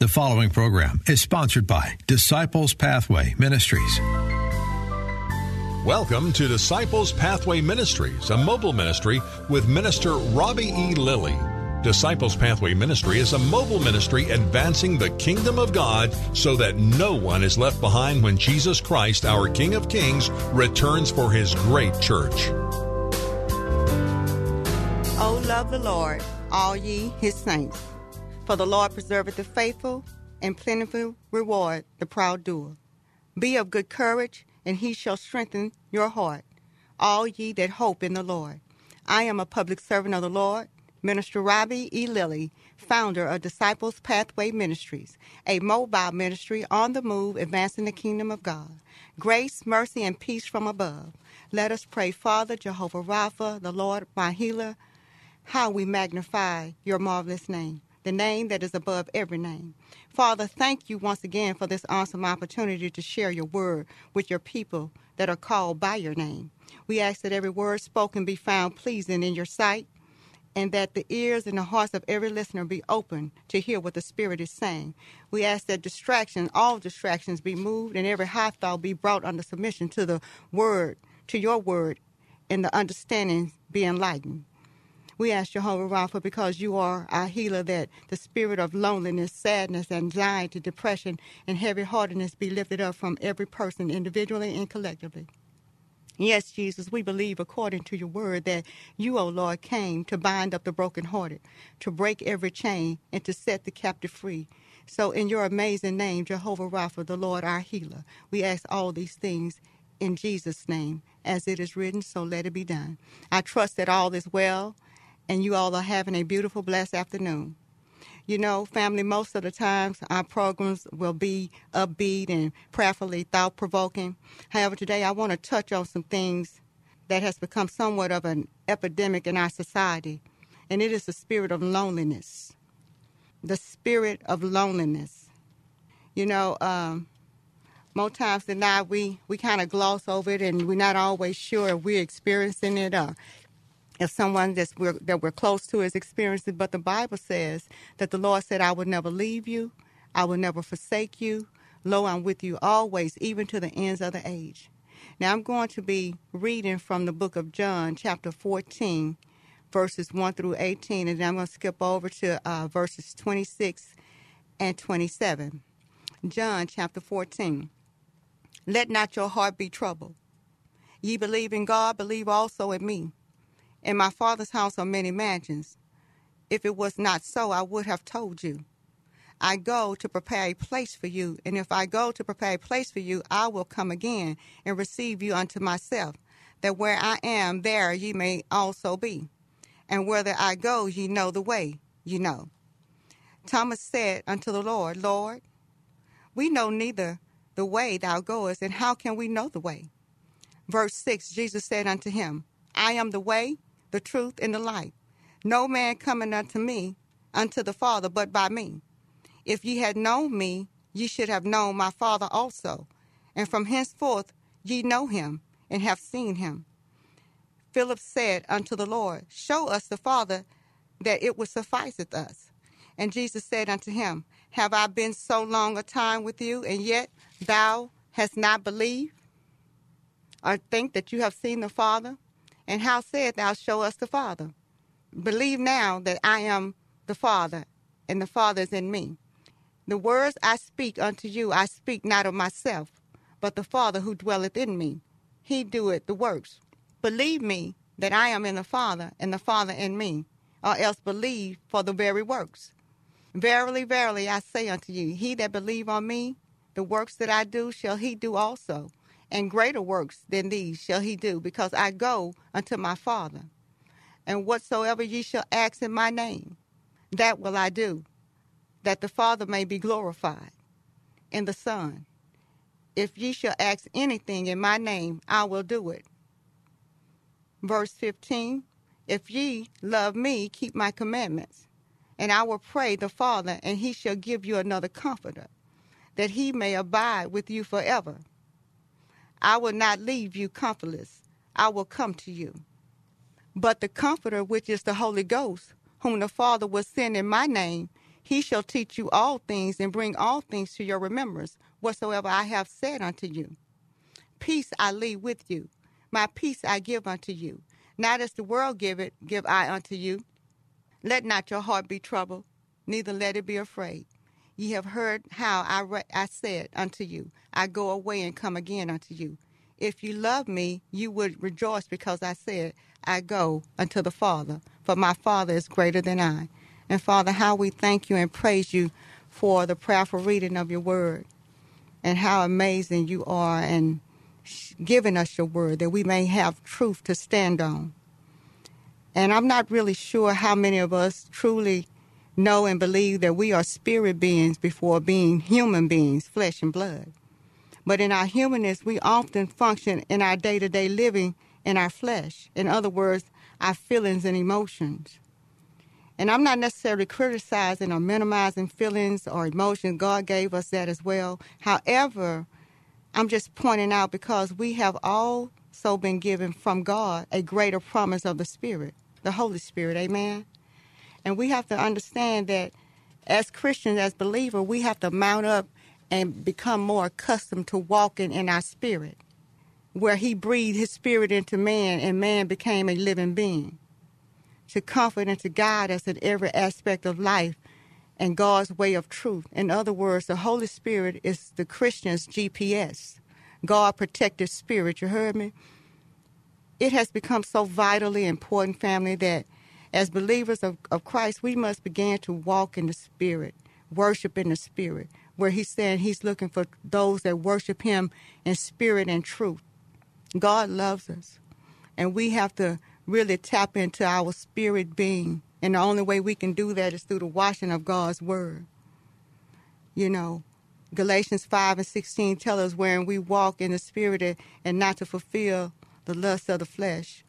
The following program is sponsored by Disciples Pathway Ministries. Welcome to Disciples Pathway Ministries, a mobile ministry with Minister Robbie E. Lilly. Disciples Pathway Ministry is a mobile ministry advancing the kingdom of God so that no one is left behind when Jesus Christ, our King of Kings, returns for his great church. O love the Lord, all ye his saints. For the Lord preserveth the faithful, and plentiful reward the proud doer. Be of good courage, and he shall strengthen your heart, all ye that hope in the Lord. I am a public servant of the Lord, Minister Robbie E. Lilly, founder of Disciples Pathway Ministries, a mobile ministry on the move advancing the kingdom of God. Grace, mercy, and peace from above. Let us pray, Father, Jehovah Rapha, the Lord, my healer, how we magnify your marvelous name the name that is above every name. Father, thank you once again for this awesome opportunity to share your word with your people that are called by your name. We ask that every word spoken be found pleasing in your sight and that the ears and the hearts of every listener be open to hear what the Spirit is saying. We ask that distraction, all distractions be moved and every high thought be brought under submission to the word, to your word, and the understanding be enlightened. We ask Jehovah Rapha because you are our healer that the spirit of loneliness, sadness, anxiety, depression, and heavy heartedness be lifted up from every person individually and collectively. Yes, Jesus, we believe according to your word that you, O Lord, came to bind up the brokenhearted, to break every chain, and to set the captive free. So, in your amazing name, Jehovah Rapha, the Lord our healer, we ask all these things in Jesus' name. As it is written, so let it be done. I trust that all is well and you all are having a beautiful, blessed afternoon. You know, family, most of the times our programs will be upbeat and prayerfully thought provoking. However, today I want to touch on some things that has become somewhat of an epidemic in our society, and it is the spirit of loneliness. The spirit of loneliness. You know, um, more times than not, we, we kind of gloss over it and we're not always sure if we're experiencing it or if someone that's we're, that we're close to is experiencing. But the Bible says that the Lord said, I will never leave you, I will never forsake you. Lo, I'm with you always, even to the ends of the age. Now, I'm going to be reading from the book of John, chapter 14, verses 1 through 18, and then I'm going to skip over to uh, verses 26 and 27. John, chapter 14. Let not your heart be troubled. Ye believe in God, believe also in me. In my father's house are many mansions. If it was not so, I would have told you. I go to prepare a place for you, and if I go to prepare a place for you, I will come again and receive you unto myself, that where I am, there ye may also be. And whither I go, ye know the way, ye know. Thomas said unto the Lord, Lord, we know neither the way thou goest, and how can we know the way? Verse 6 Jesus said unto him, I am the way, the truth, and the life. No man coming unto me, unto the Father, but by me. If ye had known me, ye should have known my Father also. And from henceforth ye know him, and have seen him. Philip said unto the Lord, Show us the Father, that it would sufficeth us. And Jesus said unto him, Have I been so long a time with you, and yet thou hast not believed? Or think that you have seen the Father? And how said thou, Show us the Father? Believe now that I am the Father, and the Father is in me. The words I speak unto you, I speak not of myself, but the Father who dwelleth in me. He doeth the works. Believe me that I am in the Father, and the Father in me, or else believe for the very works. Verily, verily, I say unto you, he that believe on me, the works that I do shall he do also and greater works than these shall he do, because I go unto my Father. And whatsoever ye shall ask in my name, that will I do, that the Father may be glorified in the Son. If ye shall ask anything in my name, I will do it. Verse 15 If ye love me, keep my commandments. And I will pray the Father, and he shall give you another comforter, that he may abide with you forever. I will not leave you comfortless. I will come to you. But the Comforter, which is the Holy Ghost, whom the Father will send in my name, he shall teach you all things and bring all things to your remembrance, whatsoever I have said unto you. Peace I leave with you, my peace I give unto you. Not as the world giveth, give I unto you. Let not your heart be troubled, neither let it be afraid. Ye have heard how I, re- I said unto you, I go away and come again unto you. If you love me, you would rejoice because I said, I go unto the Father, for my Father is greater than I. And Father, how we thank you and praise you for the prayerful reading of your word and how amazing you are and giving us your word that we may have truth to stand on. And I'm not really sure how many of us truly know and believe that we are spirit beings before being human beings, flesh and blood. But in our humanness, we often function in our day to day living in our flesh. In other words, our feelings and emotions. And I'm not necessarily criticizing or minimizing feelings or emotions. God gave us that as well. However, I'm just pointing out because we have also been given from God a greater promise of the Spirit, the Holy Spirit. Amen. And we have to understand that as Christians, as believers, we have to mount up and become more accustomed to walking in our spirit, where He breathed His Spirit into man and man became a living being to comfort and to guide us in every aspect of life and God's way of truth. In other words, the Holy Spirit is the Christian's GPS, God protected spirit. You heard me? It has become so vitally important, family, that as believers of, of Christ, we must begin to walk in the Spirit, worship in the Spirit, where He's saying He's looking for those that worship Him in spirit and truth. God loves us, and we have to really tap into our spirit being. And the only way we can do that is through the washing of God's word. You know, Galatians 5 and 16 tell us wherein we walk in the spirit and not to fulfill the lust of the flesh.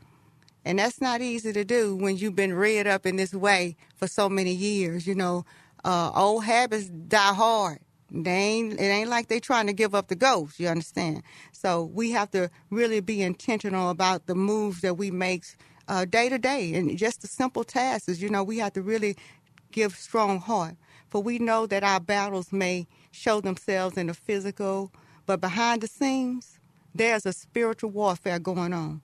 And that's not easy to do when you've been reared up in this way for so many years. You know, uh, old habits die hard. They ain't, it ain't like they trying to give up the ghost, you understand? So we have to really be intentional about the moves that we make uh, day to day. And just the simple tasks is, you know, we have to really give strong heart. For we know that our battles may show themselves in the physical, but behind the scenes, there's a spiritual warfare going on.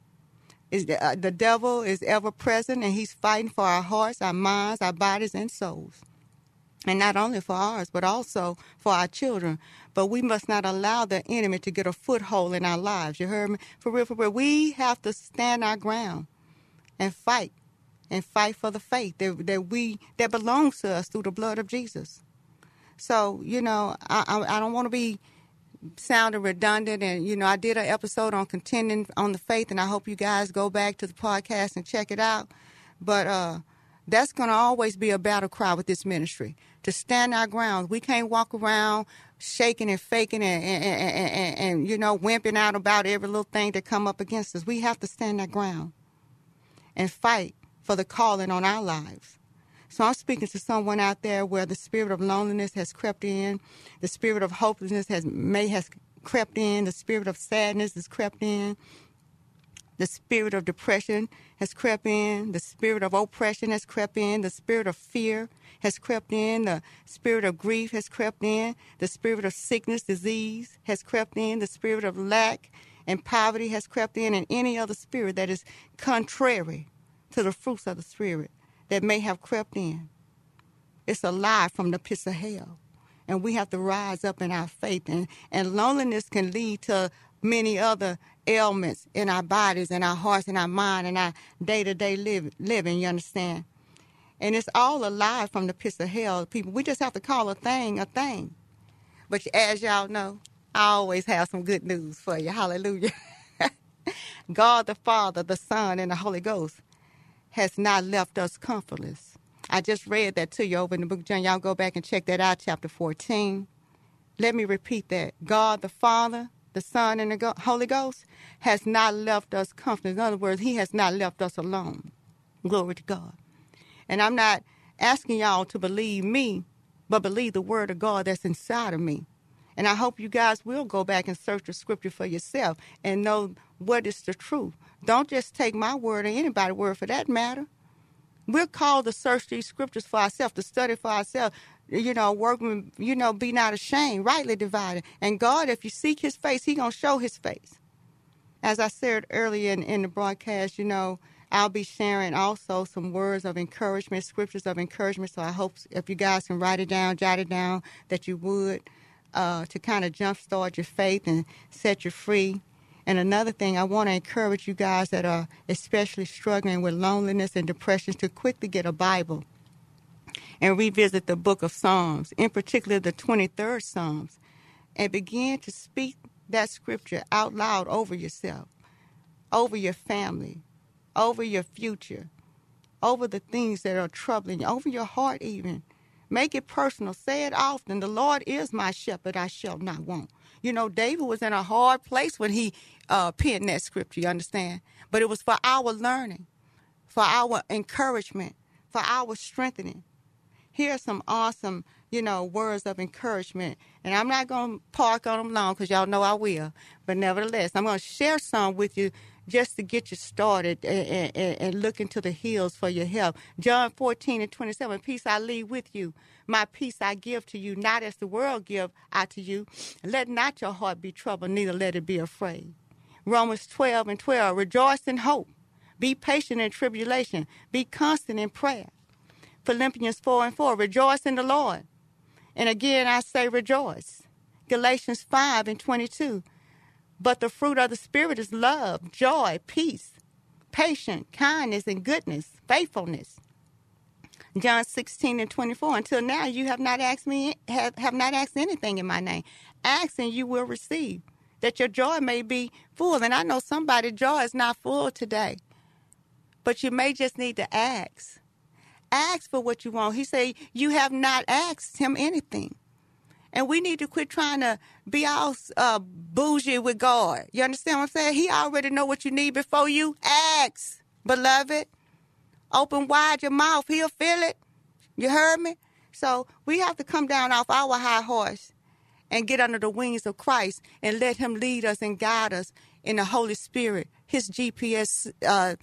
Is the, uh, the devil is ever present and he's fighting for our hearts, our minds, our bodies, and souls. And not only for ours, but also for our children. But we must not allow the enemy to get a foothold in our lives. You heard me? For real, for real. We have to stand our ground and fight and fight for the faith that, that we that belongs to us through the blood of Jesus. So you know, I I, I don't want to be sounding redundant, and you know, I did an episode on contending on the faith, and I hope you guys go back to the podcast and check it out. But uh, that's going to always be a battle cry with this ministry to stand our ground. We can't walk around shaking and faking and, and, and, and, and you know wimping out about every little thing that come up against us. We have to stand our ground and fight for the calling on our lives. So I'm speaking to someone out there where the spirit of loneliness has crept in, the spirit of hopelessness has may has crept in, the spirit of sadness has crept in, the spirit of depression has crept in, the spirit of oppression has crept in, the spirit of fear has crept in, the spirit of grief has crept in, the spirit of sickness, disease has crept in, the spirit of lack and poverty has crept in, and any other spirit that is contrary to the fruits of the Spirit that may have crept in. It's a lie from the pits of hell. And we have to rise up in our faith. And, and loneliness can lead to many other ailments in our bodies and our hearts and our mind and our day to day living, you understand? And it's all a lie from the pits of hell, people. We just have to call a thing a thing. But as y'all know, I always have some good news for you. Hallelujah. God the Father, the Son, and the Holy Ghost has not left us comfortless. I just read that to you over in the book of John. Y'all go back and check that out, chapter 14. Let me repeat that. God the Father, the Son, and the Holy Ghost has not left us comfortless. In other words, He has not left us alone. Glory to God. And I'm not asking y'all to believe me, but believe the Word of God that's inside of me. And I hope you guys will go back and search the scripture for yourself and know what is the truth. Don't just take my word or anybody's word for that matter. We're called to search these scriptures for ourselves, to study for ourselves, you know, working, you know, be not ashamed, rightly divided. And God, if you seek his face, he to show his face. As I said earlier in, in the broadcast, you know, I'll be sharing also some words of encouragement, scriptures of encouragement. So I hope if you guys can write it down, jot it down, that you would uh, to kind of jumpstart your faith and set you free. And another thing, I want to encourage you guys that are especially struggling with loneliness and depression to quickly get a Bible and revisit the book of Psalms, in particular the 23rd Psalms, and begin to speak that scripture out loud over yourself, over your family, over your future, over the things that are troubling you, over your heart even. Make it personal. Say it often. The Lord is my shepherd, I shall not want. You know, David was in a hard place when he uh, penned that scripture, you understand? But it was for our learning, for our encouragement, for our strengthening. Here are some awesome, you know, words of encouragement. And I'm not going to park on them long because y'all know I will. But nevertheless, I'm going to share some with you just to get you started and, and, and look into the hills for your help. John 14 and 27, peace I leave with you. My peace I give to you, not as the world give I to you. Let not your heart be troubled, neither let it be afraid. Romans 12 and 12, rejoice in hope. Be patient in tribulation. Be constant in prayer. Philippians 4 and 4, rejoice in the Lord. And again I say rejoice. Galatians 5 and 22, but the fruit of the Spirit is love, joy, peace, patience, kindness, and goodness, faithfulness. John 16 and 24. Until now, you have not asked me, have, have not asked anything in my name. Ask and you will receive, that your joy may be full. And I know somebody's joy is not full today, but you may just need to ask. Ask for what you want. He said, you have not asked him anything. And we need to quit trying to be all uh, bougie with God. You understand what I'm saying? He already know what you need before you ask, beloved. Open wide your mouth. He'll feel it. You heard me? So we have to come down off our high horse and get under the wings of Christ and let Him lead us and guide us in the Holy Spirit, His GPS uh,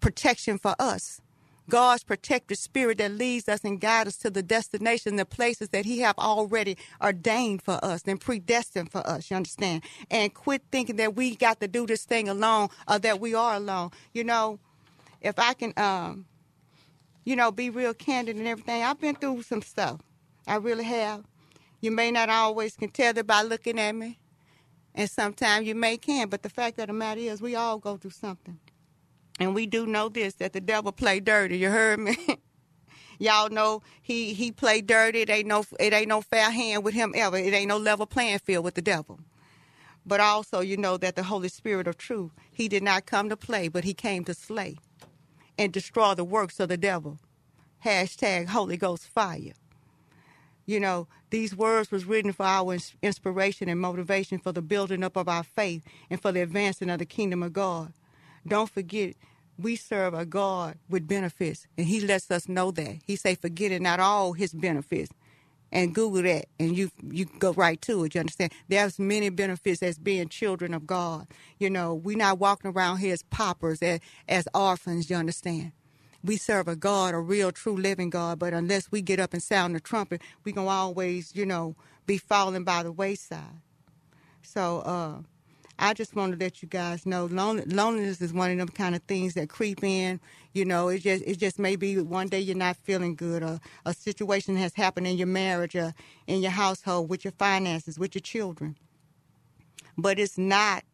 protection for us. God's protective spirit that leads us and guides us to the destination, the places that He have already ordained for us and predestined for us. You understand? And quit thinking that we got to do this thing alone or that we are alone. You know, if I can, um, you know, be real candid and everything, I've been through some stuff. I really have. You may not always can tell that by looking at me, and sometimes you may can. But the fact of the matter is, we all go through something. And we do know this that the devil play dirty. You heard me? Y'all know he he play dirty. It ain't no it ain't no fair hand with him ever. It ain't no level playing field with the devil. But also you know that the Holy Spirit of truth, he did not come to play, but he came to slay and destroy the works of the devil. Hashtag Holy Ghost fire. You know, these words was written for our inspiration and motivation for the building up of our faith and for the advancing of the kingdom of God. Don't forget, we serve a God with benefits, and He lets us know that. He say, forgetting not all His benefits. And Google that, and you you go right to it. You understand? There's many benefits as being children of God. You know, we're not walking around here as paupers, as, as orphans. You understand? We serve a God, a real, true, living God. But unless we get up and sound the trumpet, we gonna always, you know, be falling by the wayside. So, uh, I just want to let you guys know loneliness is one of them kind of things that creep in. You know, it just it just may be one day you're not feeling good, or a situation has happened in your marriage, or in your household, with your finances, with your children. But it's not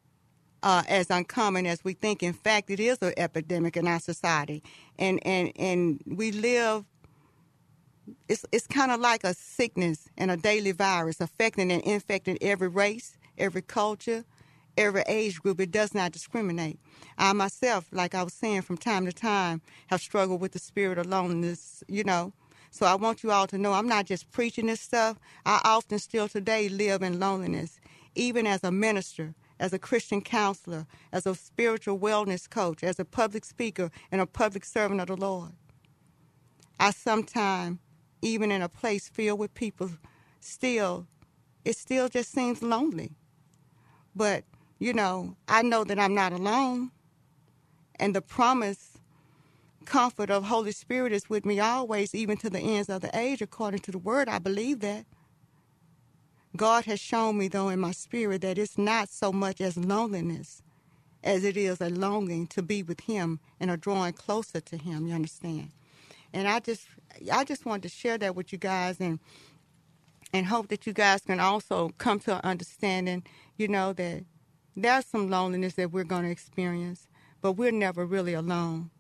uh, as uncommon as we think. In fact, it is an epidemic in our society, and and and we live. It's it's kind of like a sickness and a daily virus affecting and infecting every race, every culture, every age group. It does not discriminate. I myself, like I was saying, from time to time, have struggled with the spirit of loneliness, you know, So I want you all to know I'm not just preaching this stuff. I often still today live in loneliness, even as a minister, as a Christian counselor, as a spiritual wellness coach, as a public speaker, and a public servant of the Lord. I sometimes, even in a place filled with people, still, it still just seems lonely. But, you know, I know that I'm not alone. And the promise comfort of Holy Spirit is with me always, even to the ends of the age, according to the word. I believe that. God has shown me, though, in my spirit, that it's not so much as loneliness as it is a longing to be with Him and a drawing closer to Him. You understand? And I just, I just wanted to share that with you guys, and and hope that you guys can also come to an understanding. You know that there's some loneliness that we're going to experience, but we're never really alone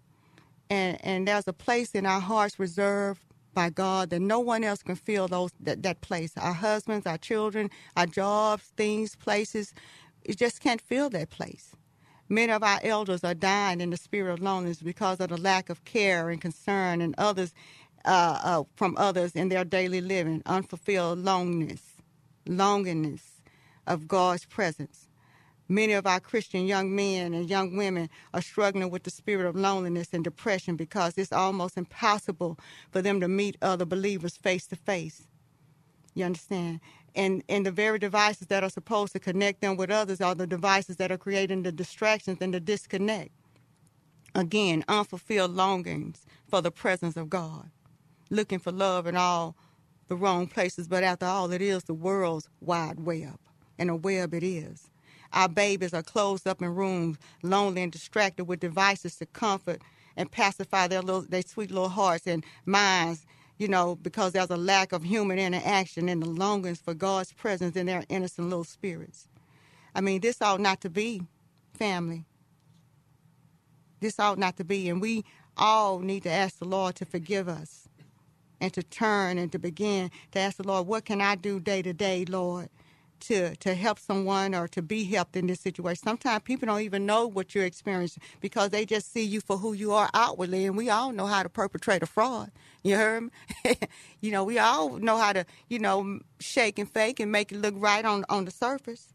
and and there's a place in our hearts reserved by God that no one else can fill those that, that place. Our husbands, our children, our jobs, things, places, it just can't fill that place. Many of our elders are dying in the spirit of loneliness because of the lack of care and concern, and others uh, uh, from others in their daily living, unfulfilled loneliness, longingness of God's presence. Many of our Christian young men and young women are struggling with the spirit of loneliness and depression because it's almost impossible for them to meet other believers face to face. You understand? And and the very devices that are supposed to connect them with others are the devices that are creating the distractions and the disconnect. Again, unfulfilled longings for the presence of God, looking for love in all the wrong places, but after all, it is the world's wide web, and a web it is. Our babies are closed up in rooms, lonely and distracted with devices to comfort and pacify their little, their sweet little hearts and minds, you know, because there's a lack of human interaction and the longings for God's presence in their innocent little spirits. I mean, this ought not to be family. This ought not to be. And we all need to ask the Lord to forgive us and to turn and to begin to ask the Lord, what can I do day to day, Lord, to to help someone or to be helped in this situation. Sometimes people don't even know what you're experiencing because they just see you for who you are outwardly, and we all know how to perpetrate a fraud. You heard me? you know, we all know how to, you know, shake and fake and make it look right on on the surface,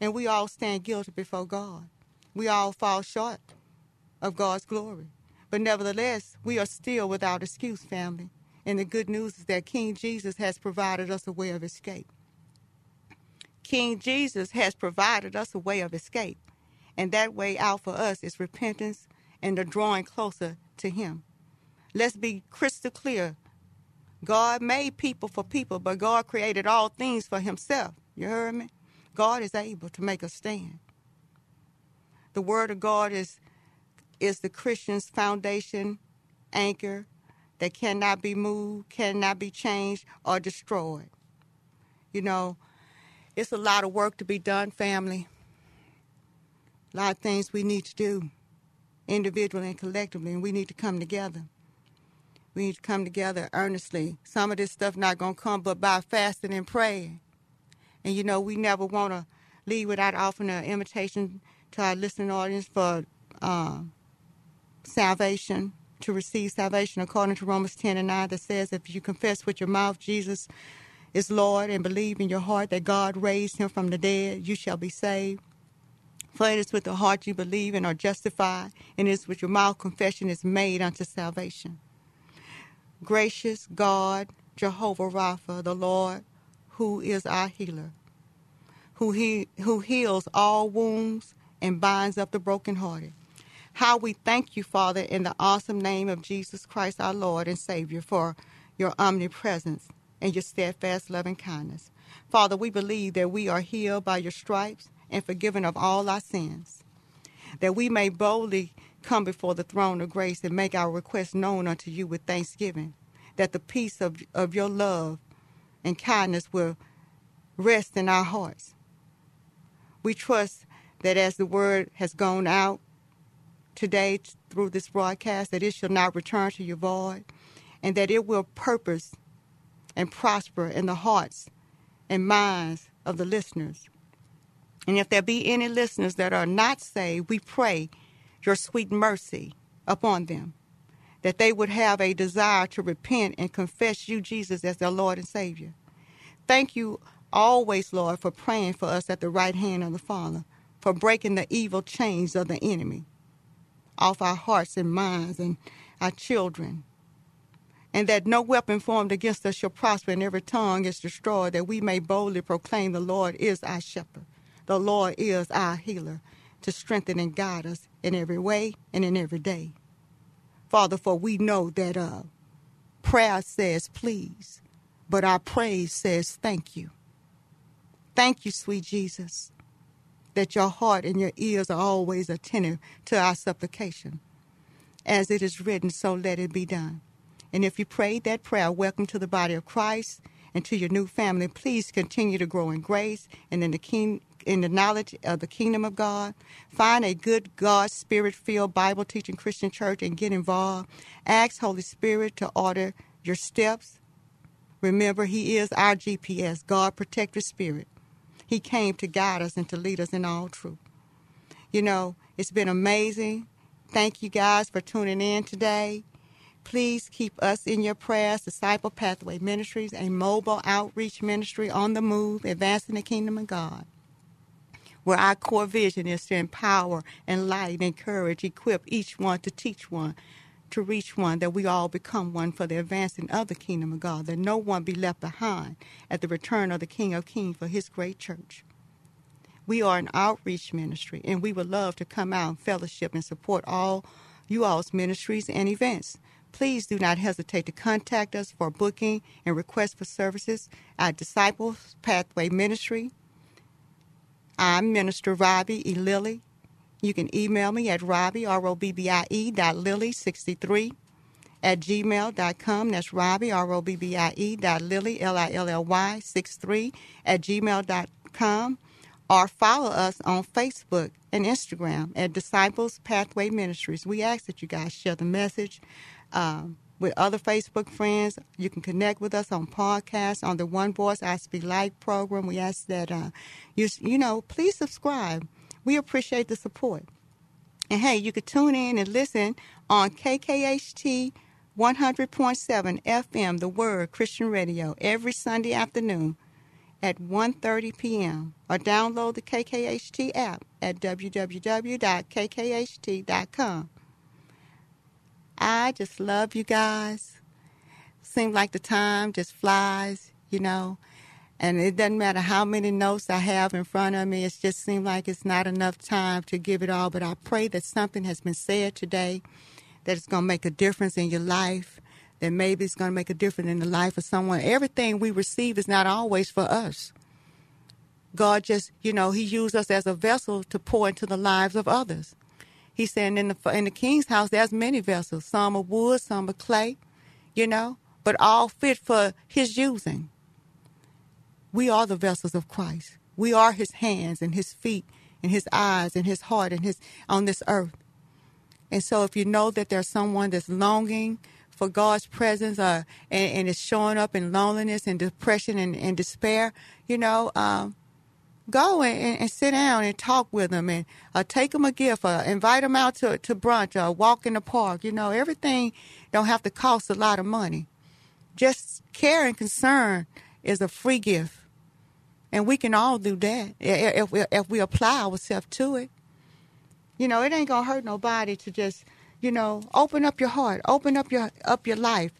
and we all stand guilty before God. We all fall short of God's glory, but nevertheless, we are still without excuse, family. And the good news is that King Jesus has provided us a way of escape. King Jesus has provided us a way of escape. And that way out for us is repentance and the drawing closer to Him. Let's be crystal clear. God made people for people, but God created all things for Himself. You heard me? God is able to make us stand. The Word of God is, is the Christian's foundation, anchor that cannot be moved, cannot be changed, or destroyed. You know, it's a lot of work to be done, family. A lot of things we need to do, individually and collectively, and we need to come together. We need to come together earnestly. Some of this stuff not gonna come but by fasting and praying. And you know, we never want to leave without offering an invitation to our listening audience for uh, salvation, to receive salvation according to Romans 10 and 9 that says, if you confess with your mouth Jesus is Lord and believe in your heart that God raised him from the dead, you shall be saved. For it is with the heart you believe and are justified, and it is with your mouth confession is made unto salvation. Gracious God, Jehovah Rapha, the Lord, who is our healer, who, he, who heals all wounds and binds up the brokenhearted. How we thank you, Father, in the awesome name of Jesus Christ, our Lord and Savior, for your omnipresence and your steadfast loving kindness. Father, we believe that we are healed by your stripes and forgiven of all our sins, that we may boldly come before the throne of grace and make our requests known unto you with thanksgiving, that the peace of, of your love and kindness will rest in our hearts. We trust that as the word has gone out today through this broadcast, that it shall not return to your void, and that it will purpose and prosper in the hearts and minds of the listeners. And if there be any listeners that are not saved, we pray your sweet mercy upon them, that they would have a desire to repent and confess you, Jesus, as their Lord and Savior. Thank you always, Lord, for praying for us at the right hand of the Father, for breaking the evil chains of the enemy off our hearts and minds and our children. And that no weapon formed against us shall prosper, and every tongue is destroyed, that we may boldly proclaim the Lord is our shepherd. The Lord is our healer, to strengthen and guide us in every way and in every day. Father, for we know that uh, prayer says please, but our praise says thank you. Thank you, sweet Jesus, that your heart and your ears are always attentive to our supplication. As it is written, so let it be done. And if you prayed that prayer, welcome to the body of Christ and to your new family. Please continue to grow in grace and in the king, in the knowledge of the kingdom of God. Find a good God spirit filled Bible teaching Christian church and get involved. Ask Holy Spirit to order your steps. Remember, He is our GPS, God protector spirit. He came to guide us and to lead us in all truth. You know, it's been amazing. Thank you guys for tuning in today. Please keep us in your prayers. Disciple Pathway Ministries, a mobile outreach ministry on the move, advancing the kingdom of God. Where our core vision is to empower, and enlighten, encourage, equip each one to teach one, to reach one, that we all become one for the advancing of the kingdom of God, that no one be left behind at the return of the King of Kings for his great church. We are an outreach ministry, and we would love to come out and fellowship and support all you all's ministries and events please do not hesitate to contact us for booking and request for services at Disciples Pathway Ministry. I'm Minister Robbie E. Lilly. You can email me at robbie, R-O-B-B-I-E, dot lilly63 at gmail.com. That's robbie, R-O-B-B-I-E, dot lilly, L-I-L-L-Y, 63 at gmail.com. Or follow us on Facebook and Instagram at Disciples Pathway Ministries. We ask that you guys share the message, um, with other Facebook friends. You can connect with us on podcasts on the One Voice I Speak Life program. We ask that uh, you you know please subscribe. We appreciate the support. And hey, you could tune in and listen on KKHT 100.7 FM, The Word Christian Radio, every Sunday afternoon at 1.30 p.m. or download the KKHT app at www.kkht.com. I just love you guys. Seems like the time just flies, you know. And it doesn't matter how many notes I have in front of me, it just seems like it's not enough time to give it all. But I pray that something has been said today that it's going to make a difference in your life, that maybe it's going to make a difference in the life of someone. Everything we receive is not always for us. God just, you know, He used us as a vessel to pour into the lives of others. He said in the in the king's house there's many vessels, some of wood, some of clay, you know, but all fit for his using. We are the vessels of Christ. We are his hands and his feet and his eyes and his heart and his on this earth. And so if you know that there's someone that's longing for God's presence uh, and, and is showing up in loneliness and depression and, and despair, you know, um, go and, and, sit down and talk with them and uh, take them a gift or invite them out to, to brunch or walk in the park. You know, everything don't have to cost a lot of money. Just care and concern is a free gift. And we can all do that if we, if we apply ourselves to it. You know, it ain't going to hurt nobody to just, you know, open up your heart, open up your up your life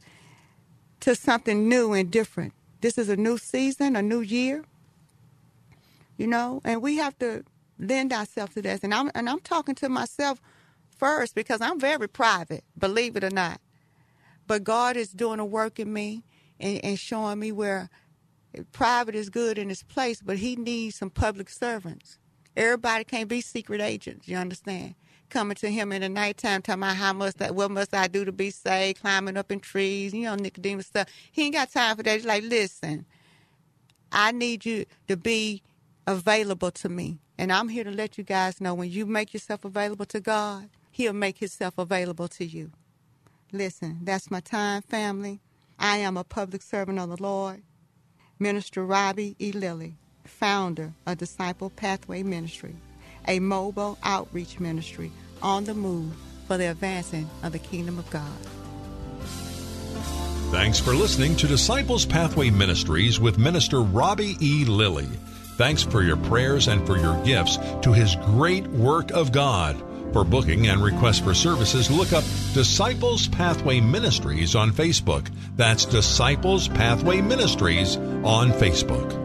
to something new and different. This is a new season, a new year you know, and we have to lend ourselves to this. And I'm and I'm talking to myself first because I'm very private, believe it or not. But God is doing a work in me and, and showing me where private is good in its place, but He needs some public servants. Everybody can't be secret agents. You understand? Coming to Him in the nighttime, talking about how much that, what must I do to be saved? Climbing up in trees, you know, Nicodemus stuff. He ain't got time for that. He's like, listen, I need you to be available to me. And I'm here to let you guys know when you make yourself available to God, He'll make Himself available to you. Listen, that's my time, family. I am a public servant of the Lord, Minister Robbie E. Lilly, founder of Disciple Pathway Ministry, a mobile outreach ministry on the move for the advancing of the kingdom of God. Thanks for listening to Disciples Pathway Ministries with Minister Robbie E. Lilly. Thanks for your prayers and for your gifts to his great work of God. For booking and requests for services, look up Disciples Pathway Ministries on Facebook. That's Disciples Pathway Ministries on Facebook.